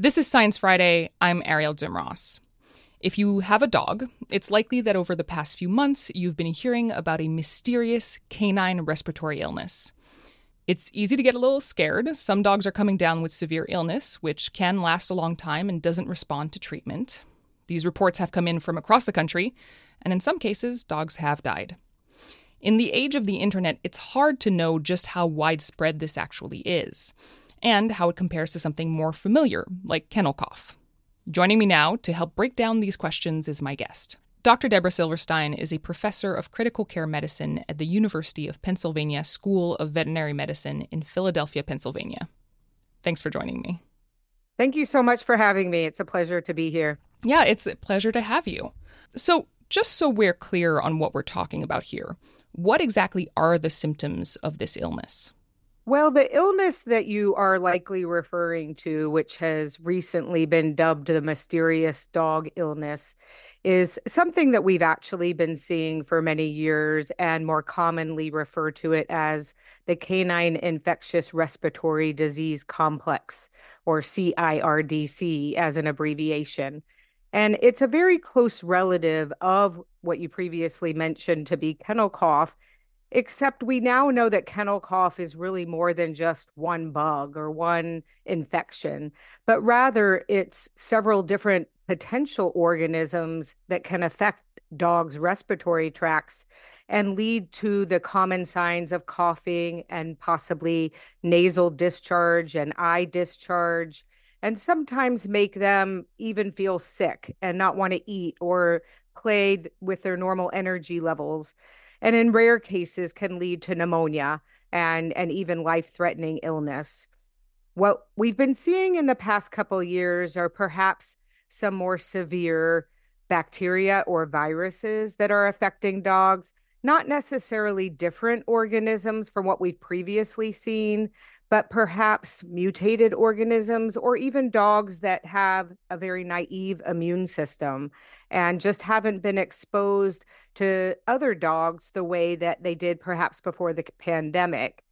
This is Science Friday. I'm Arielle Duhaime-Ross. If you have a dog, it's likely that over the past few months you've been hearing about a mysterious canine respiratory illness. It's easy to get a little scared. Some dogs are coming down with severe illness, which can last a long time and doesn't respond to treatment. These reports have come in from across the country, and in some cases, dogs have died. In the age of the internet, it's hard to know just how widespread this actually is and how it compares to something more familiar, like kennel cough. Joining me now to help break down these questions is my guest. Dr. Deborah Silverstein is a professor of critical care medicine at the University of Pennsylvania School of Veterinary Medicine in Philadelphia, Pennsylvania. Thanks for joining me. Thank you so much for having me. It's a pleasure to be here. Yeah, it's a pleasure to have you. So, just so we're clear on what we're talking about here, what exactly are the symptoms of this illness? Well, the illness that you are likely referring to, which has recently been dubbed the mysterious dog illness, is something that we've actually been seeing for many years and more commonly refer to it as the canine infectious respiratory disease complex, or CIRDC as an abbreviation. And it's a very close relative of what you previously mentioned to be kennel cough Except we now know that kennel cough is really more than just one bug or one infection, but rather it's several different potential organisms that can affect dogs' respiratory tracts and lead to the common signs of coughing and possibly nasal discharge and eye discharge, and sometimes make them even feel sick and not want to eat or play with their normal energy levels and in rare cases can lead to pneumonia and and even life-threatening illness. What we've been seeing in the past couple years are perhaps some more severe bacteria or viruses that are affecting dogs, not necessarily different organisms from what we've previously seen, but perhaps mutated organisms or even dogs that have a very naive immune system and just haven't been exposed to other dogs the way that they did perhaps before the pandemic.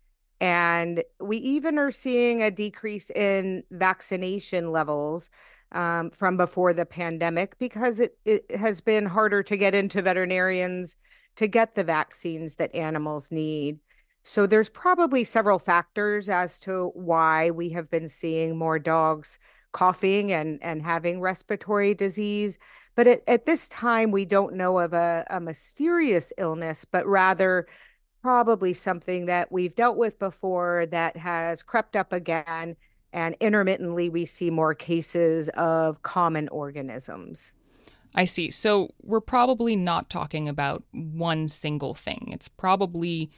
And we even are seeing a decrease in vaccination levels um, from before the pandemic because it, it has been harder to get into veterinarians to get the vaccines that animals need. So there's probably several factors as to why we have been seeing more dogs coughing and, and having respiratory disease. But at, at this time, we don't know of a, a mysterious illness, but rather probably something that we've dealt with before that has crept up again. And intermittently, we see more cases of common organisms. I see. So we're probably not talking about one single thing. It's probably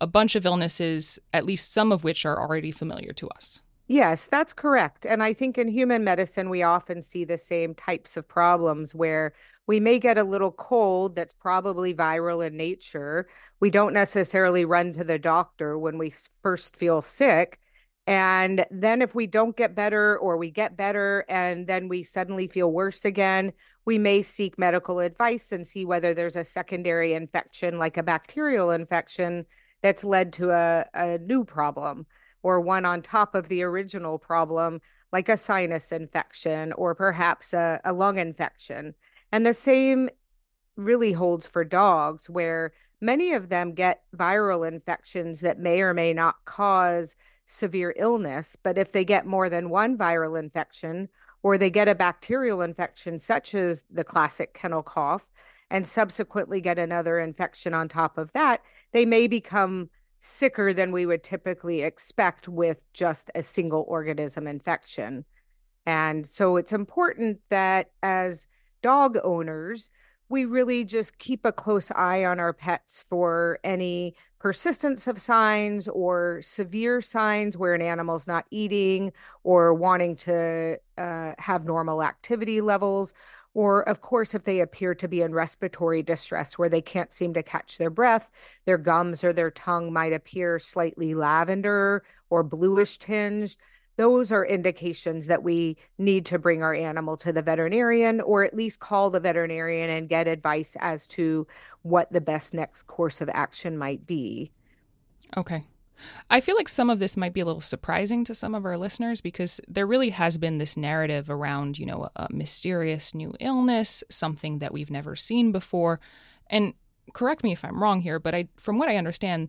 a bunch of illnesses, at least some of which are already familiar to us. Yes, that's correct. And I think in human medicine, we often see the same types of problems where we may get a little cold that's probably viral in nature. We don't necessarily run to the doctor when we first feel sick. And then if we don't get better or we get better and then we suddenly feel worse again, we may seek medical advice and see whether there's a secondary infection like a bacterial infection that's led to a, a new problem or one on top of the original problem, like a sinus infection or perhaps a, a lung infection. And the same really holds for dogs, where many of them get viral infections that may or may not cause severe illness. But if they get more than one viral infection, or they get a bacterial infection, such as the classic kennel cough, and subsequently get another infection on top of that, they may become sicker than we would typically expect with just a single organism infection. And so it's important that as dog owners, we really just keep a close eye on our pets for any persistence of signs or severe signs where an animal's not eating or wanting to uh, have normal activity levels or, of course, if they appear to be in respiratory distress where they can't seem to catch their breath, their gums or their tongue might appear slightly lavender or bluish tinged. Those are indications that we need to bring our animal to the veterinarian or at least call the veterinarian and get advice as to what the best next course of action might be. Okay. I feel like some of this might be a little surprising to some of our listeners because there really has been this narrative around, you know, a mysterious new illness, something that we've never seen before. And correct me if I'm wrong here, but I from what I understand,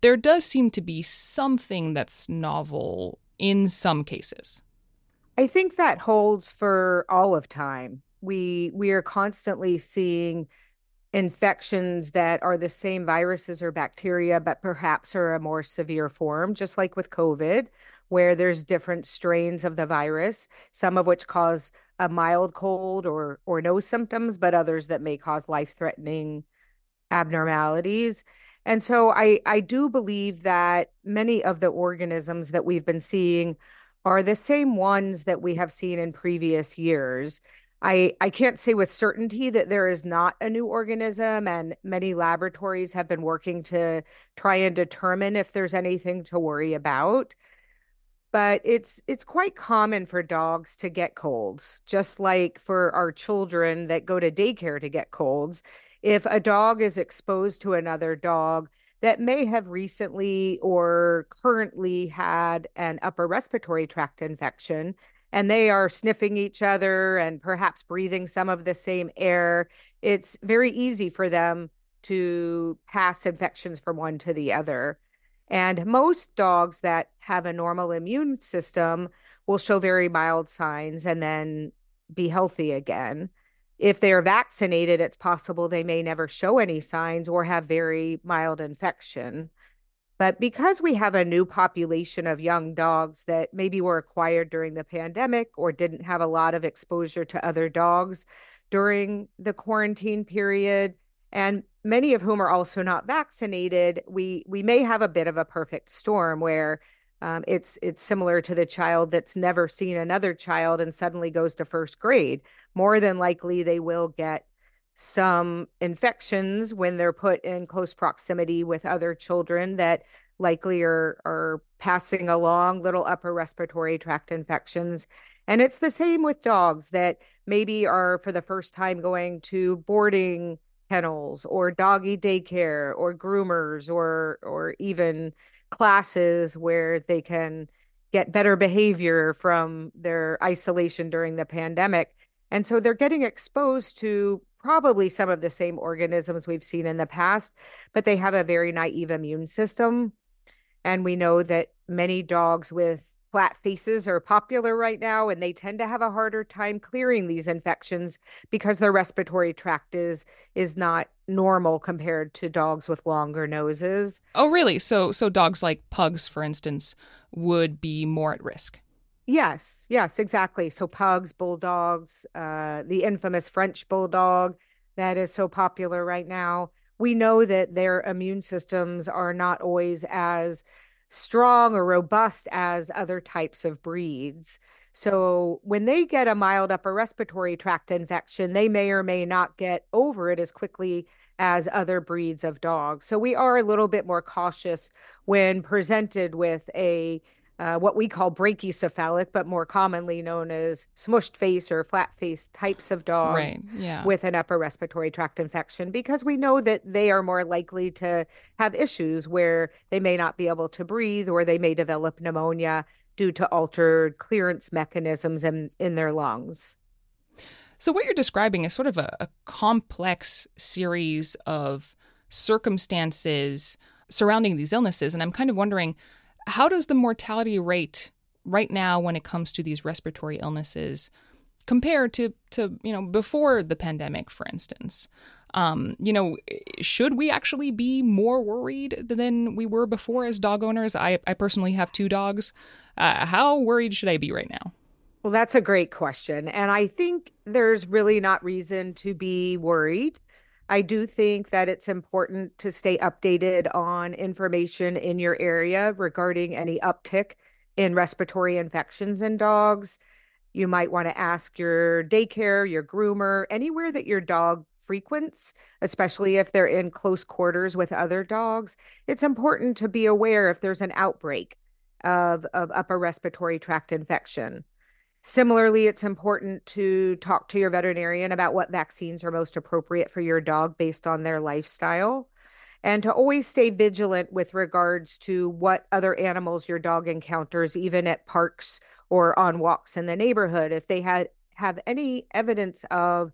there does seem to be something that's novel in some cases. I think that holds for all of time. We we are constantly seeing infections that are the same viruses or bacteria, but perhaps are a more severe form, just like with COVID, where there's different strains of the virus, some of which cause a mild cold or or no symptoms, but others that may cause life-threatening abnormalities. And so I I do believe that many of the organisms that we've been seeing are the same ones that we have seen in previous years. I, I can't say with certainty that there is not a new organism, and many laboratories have been working to try and determine if there's anything to worry about. But it's it's quite common for dogs to get colds, just like for our children that go to daycare to get colds. If a dog is exposed to another dog, that may have recently or currently had an upper respiratory tract infection and they are sniffing each other and perhaps breathing some of the same air, it's very easy for them to pass infections from one to the other. And most dogs that have a normal immune system will show very mild signs and then be healthy again if they are vaccinated, it's possible they may never show any signs or have very mild infection. But because we have a new population of young dogs that maybe were acquired during the pandemic or didn't have a lot of exposure to other dogs during the quarantine period, and many of whom are also not vaccinated, we we may have a bit of a perfect storm where um, it's it's similar to the child that's never seen another child and suddenly goes to first grade. More than likely, they will get some infections when they're put in close proximity with other children that likely are are passing along little upper respiratory tract infections. And it's the same with dogs that maybe are for the first time going to boarding kennels or doggy daycare or groomers or or even classes where they can get better behavior from their isolation during the pandemic. And so they're getting exposed to probably some of the same organisms we've seen in the past, but they have a very naive immune system. And we know that many dogs with flat faces are popular right now, and they tend to have a harder time clearing these infections because their respiratory tract is is not normal compared to dogs with longer noses. Oh, really? So so dogs like pugs, for instance, would be more at risk. Yes, yes, exactly. So pugs, bulldogs, uh, the infamous French bulldog that is so popular right now. We know that their immune systems are not always as strong or robust as other types of breeds. So when they get a mild upper respiratory tract infection, they may or may not get over it as quickly as other breeds of dogs. So we are a little bit more cautious when presented with a uh, what we call brachycephalic, but more commonly known as smushed face or flat face types of dogs right. yeah. with an upper respiratory tract infection, because we know that they are more likely to have issues where they may not be able to breathe or they may develop pneumonia due to altered clearance mechanisms in, in their lungs. So, what you're describing is sort of a, a complex series of circumstances surrounding these illnesses. And I'm kind of wondering how does the mortality rate right now when it comes to these respiratory illnesses compare to to you know before the pandemic for instance? Um, you know should we actually be more worried than we were before as dog owners? I, I personally have two dogs. Uh, how worried should i be right now? Well that's a great question. And i think there's really not reason to be worried I do think that it's important to stay updated on information in your area regarding any uptick in respiratory infections in dogs. You might want to ask your daycare, your groomer, anywhere that your dog frequents, especially if they're in close quarters with other dogs. It's important to be aware if there's an outbreak of, of upper respiratory tract infection. Similarly, it's important to talk to your veterinarian about what vaccines are most appropriate for your dog based on their lifestyle. and to always stay vigilant with regards to what other animals your dog encounters, even at parks or on walks in the neighborhood. If they had have any evidence of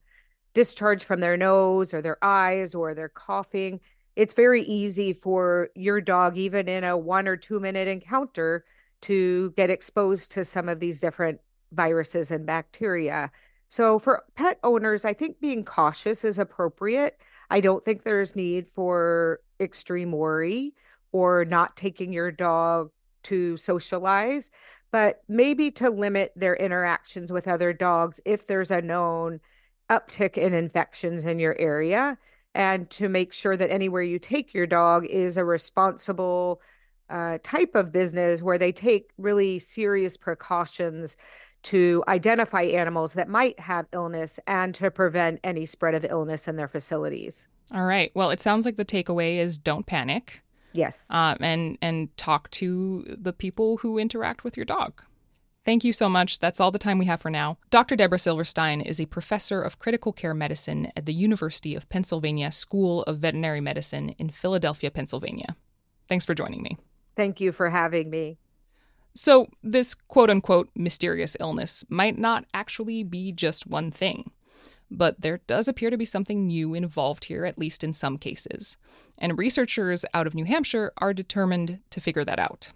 discharge from their nose or their eyes or they're coughing, it's very easy for your dog, even in a one or two minute encounter, to get exposed to some of these different viruses and bacteria. So, for pet owners, I think being cautious is appropriate. I don't think there's need for extreme worry or not taking your dog to socialize, but maybe to limit their interactions with other dogs if there's a known uptick in infections in your area and to make sure that anywhere you take your dog is a responsible uh, type of business where they take really serious precautions to identify animals that might have illness and to prevent any spread of illness in their facilities. All right. Well, it sounds like the takeaway is don't panic. Yes. Um, and and talk to the people who interact with your dog. Thank you so much. That's all the time we have for now. Dr. Deborah Silverstein is a professor of critical care medicine at the University of Pennsylvania School of Veterinary Medicine in Philadelphia, Pennsylvania. Thanks for joining me. Thank you for having me. So, this quote unquote mysterious illness might not actually be just one thing. But there does appear to be something new involved here, at least in some cases. And researchers out of New Hampshire are determined to figure that out.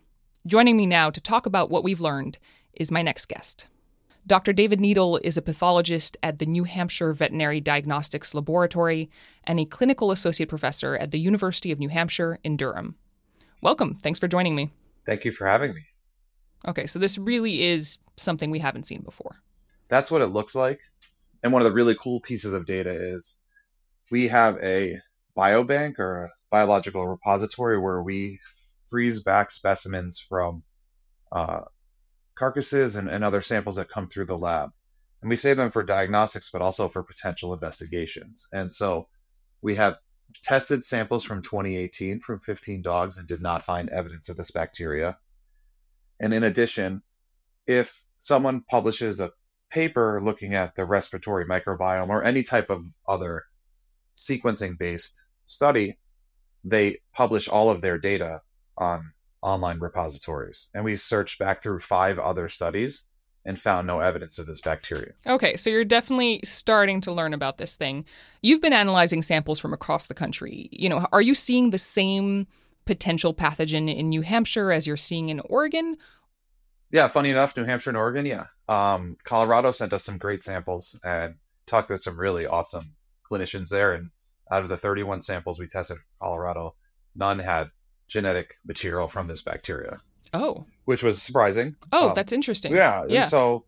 Joining me now to talk about what we've learned is my next guest. Dr. David Needle is a pathologist at the New Hampshire Veterinary Diagnostics Laboratory and a clinical associate professor at the University of New Hampshire in Durham. Welcome. Thanks for joining me. Thank you for having me. Okay, so this really is something we haven't seen before. That's what it looks like. And one of the really cool pieces of data is we have a biobank or a biological repository where we freeze back specimens from uh, carcasses and, and other samples that come through the lab. And we save them for diagnostics, but also for potential investigations. And so we have tested samples from 2018 from 15 dogs and did not find evidence of this bacteria. And in addition, if someone publishes a paper looking at the respiratory microbiome or any type of other sequencing based study, they publish all of their data on online repositories. And we searched back through five other studies and found no evidence of this bacteria. Okay, so you're definitely starting to learn about this thing. You've been analyzing samples from across the country. You know, are you seeing the same potential pathogen in New Hampshire as you're seeing in Oregon? Yeah, funny enough, New Hampshire and Oregon, yeah. Um, Colorado sent us some great samples and talked to some really awesome clinicians there. And out of the 31 samples we tested in Colorado, none had genetic material from this bacteria. Oh. Which was surprising. Oh, um, that's interesting. Yeah. Yeah. so,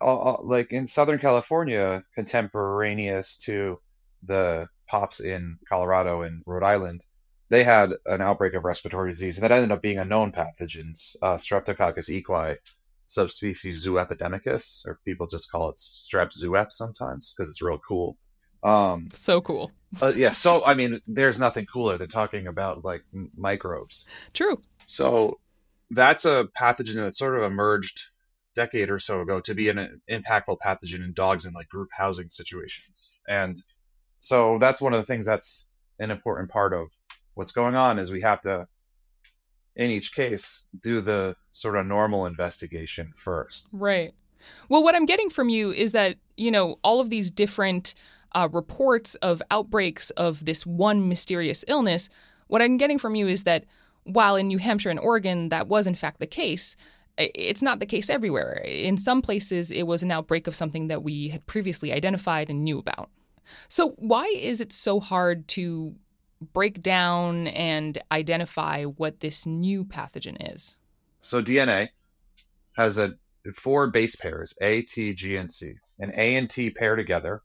uh, uh, like in Southern California, contemporaneous to the pops in Colorado and Rhode Island, they had an outbreak of respiratory disease, and that ended up being a known pathogen, uh, Streptococcus equi, subspecies Zooepidemicus, or people just call it strep zoep sometimes because it's real cool. Um, so cool. uh, yeah. So I mean, there's nothing cooler than talking about like m- microbes. True. So that's a pathogen that sort of emerged decade or so ago to be an impactful pathogen in dogs in like group housing situations, and so that's one of the things that's an important part of what's going on is we have to in each case do the sort of normal investigation first. Right. Well, what I'm getting from you is that, you know, all of these different uh, reports of outbreaks of this one mysterious illness, what I'm getting from you is that while in New Hampshire and Oregon that was in fact the case, it's not the case everywhere. In some places, it was an outbreak of something that we had previously identified and knew about. So, why is it so hard to break down and identify what this new pathogen is? So DNA has a four base pairs, A, T, G, and C. And A and T pair together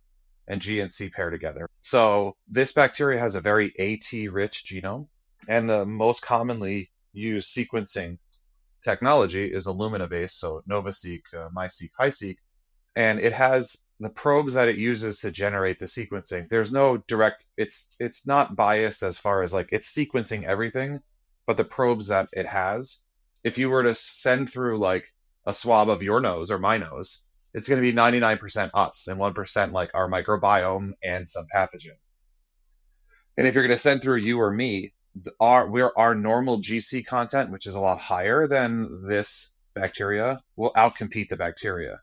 and G and C pair together. So this bacteria has a very AT rich genome. And the most commonly used sequencing technology is Illumina based, so NovaSeq, uh, MiSeq, HiSeq. And it has the probes that it uses to generate the sequencing there's no direct it's it's not biased as far as like it's sequencing everything but the probes that it has if you were to send through like a swab of your nose or my nose it's going to be 99% us and 1% like our microbiome and some pathogens and if you're going to send through you or me our we're our normal GC content, which is a lot higher than this bacteria, will outcompete the bacteria.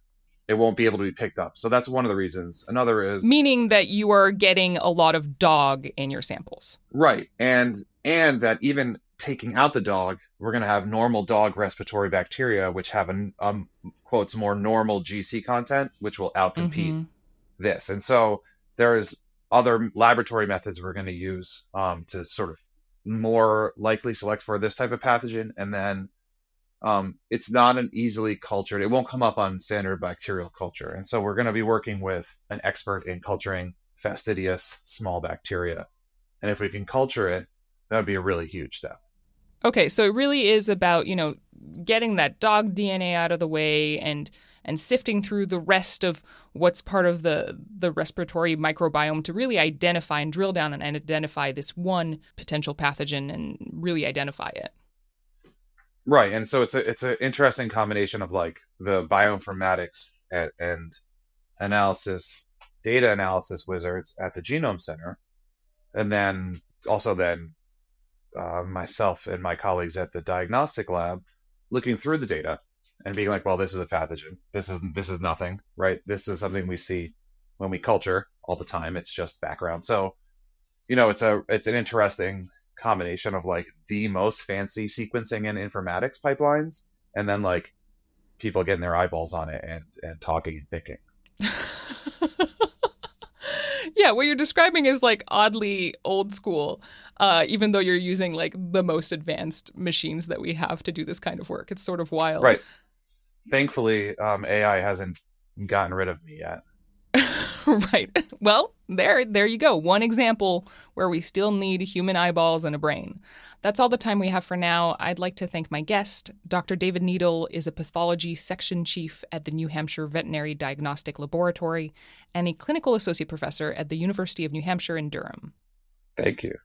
It won't be able to be picked up. So that's one of the reasons. Another is meaning that you are getting a lot of dog in your samples. Right. And and that even taking out the dog, we're going to have normal dog respiratory bacteria, which have a um, quotes more normal GC content, which will outcompete mm-hmm. this. And so there is other laboratory methods we're going to use um, to sort of more likely select for this type of pathogen. And then um, it's not an easily cultured, it won't come up on standard bacterial culture. And so we're going to be working with an expert in culturing fastidious small bacteria. And if we can culture it, that would be a really huge step. Okay, so it really is about, you know, getting that dog DNA out of the way and and sifting through the rest of what's part of the the respiratory microbiome to really identify and drill down and identify this one potential pathogen and really identify it. Right, and so it's a it's an interesting combination of like the bioinformatics and, and analysis, data analysis wizards at the Genome Center, and then also then uh, myself and my colleagues at the diagnostic lab looking through the data and being like, well, this is a pathogen. This is this is nothing, right? This is something we see when we culture all the time. It's just background. So, you know, it's a it's an interesting combination of like the most fancy sequencing and informatics pipelines, and then like people getting their eyeballs on it and and talking and thinking. yeah, what you're describing is like oddly old school, uh, even though you're using like the most advanced machines that we have to do this kind of work. It's sort of wild. Right. Thankfully, um, AI hasn't gotten rid of me yet. right. Well, there there you go. One example where we still need human eyeballs and a brain. That's all the time we have for now. I'd like to thank my guest. Dr. David Needle is a pathology section chief at the New Hampshire Veterinary Diagnostic Laboratory and a clinical associate professor at the University of New Hampshire in Durham. Thank you.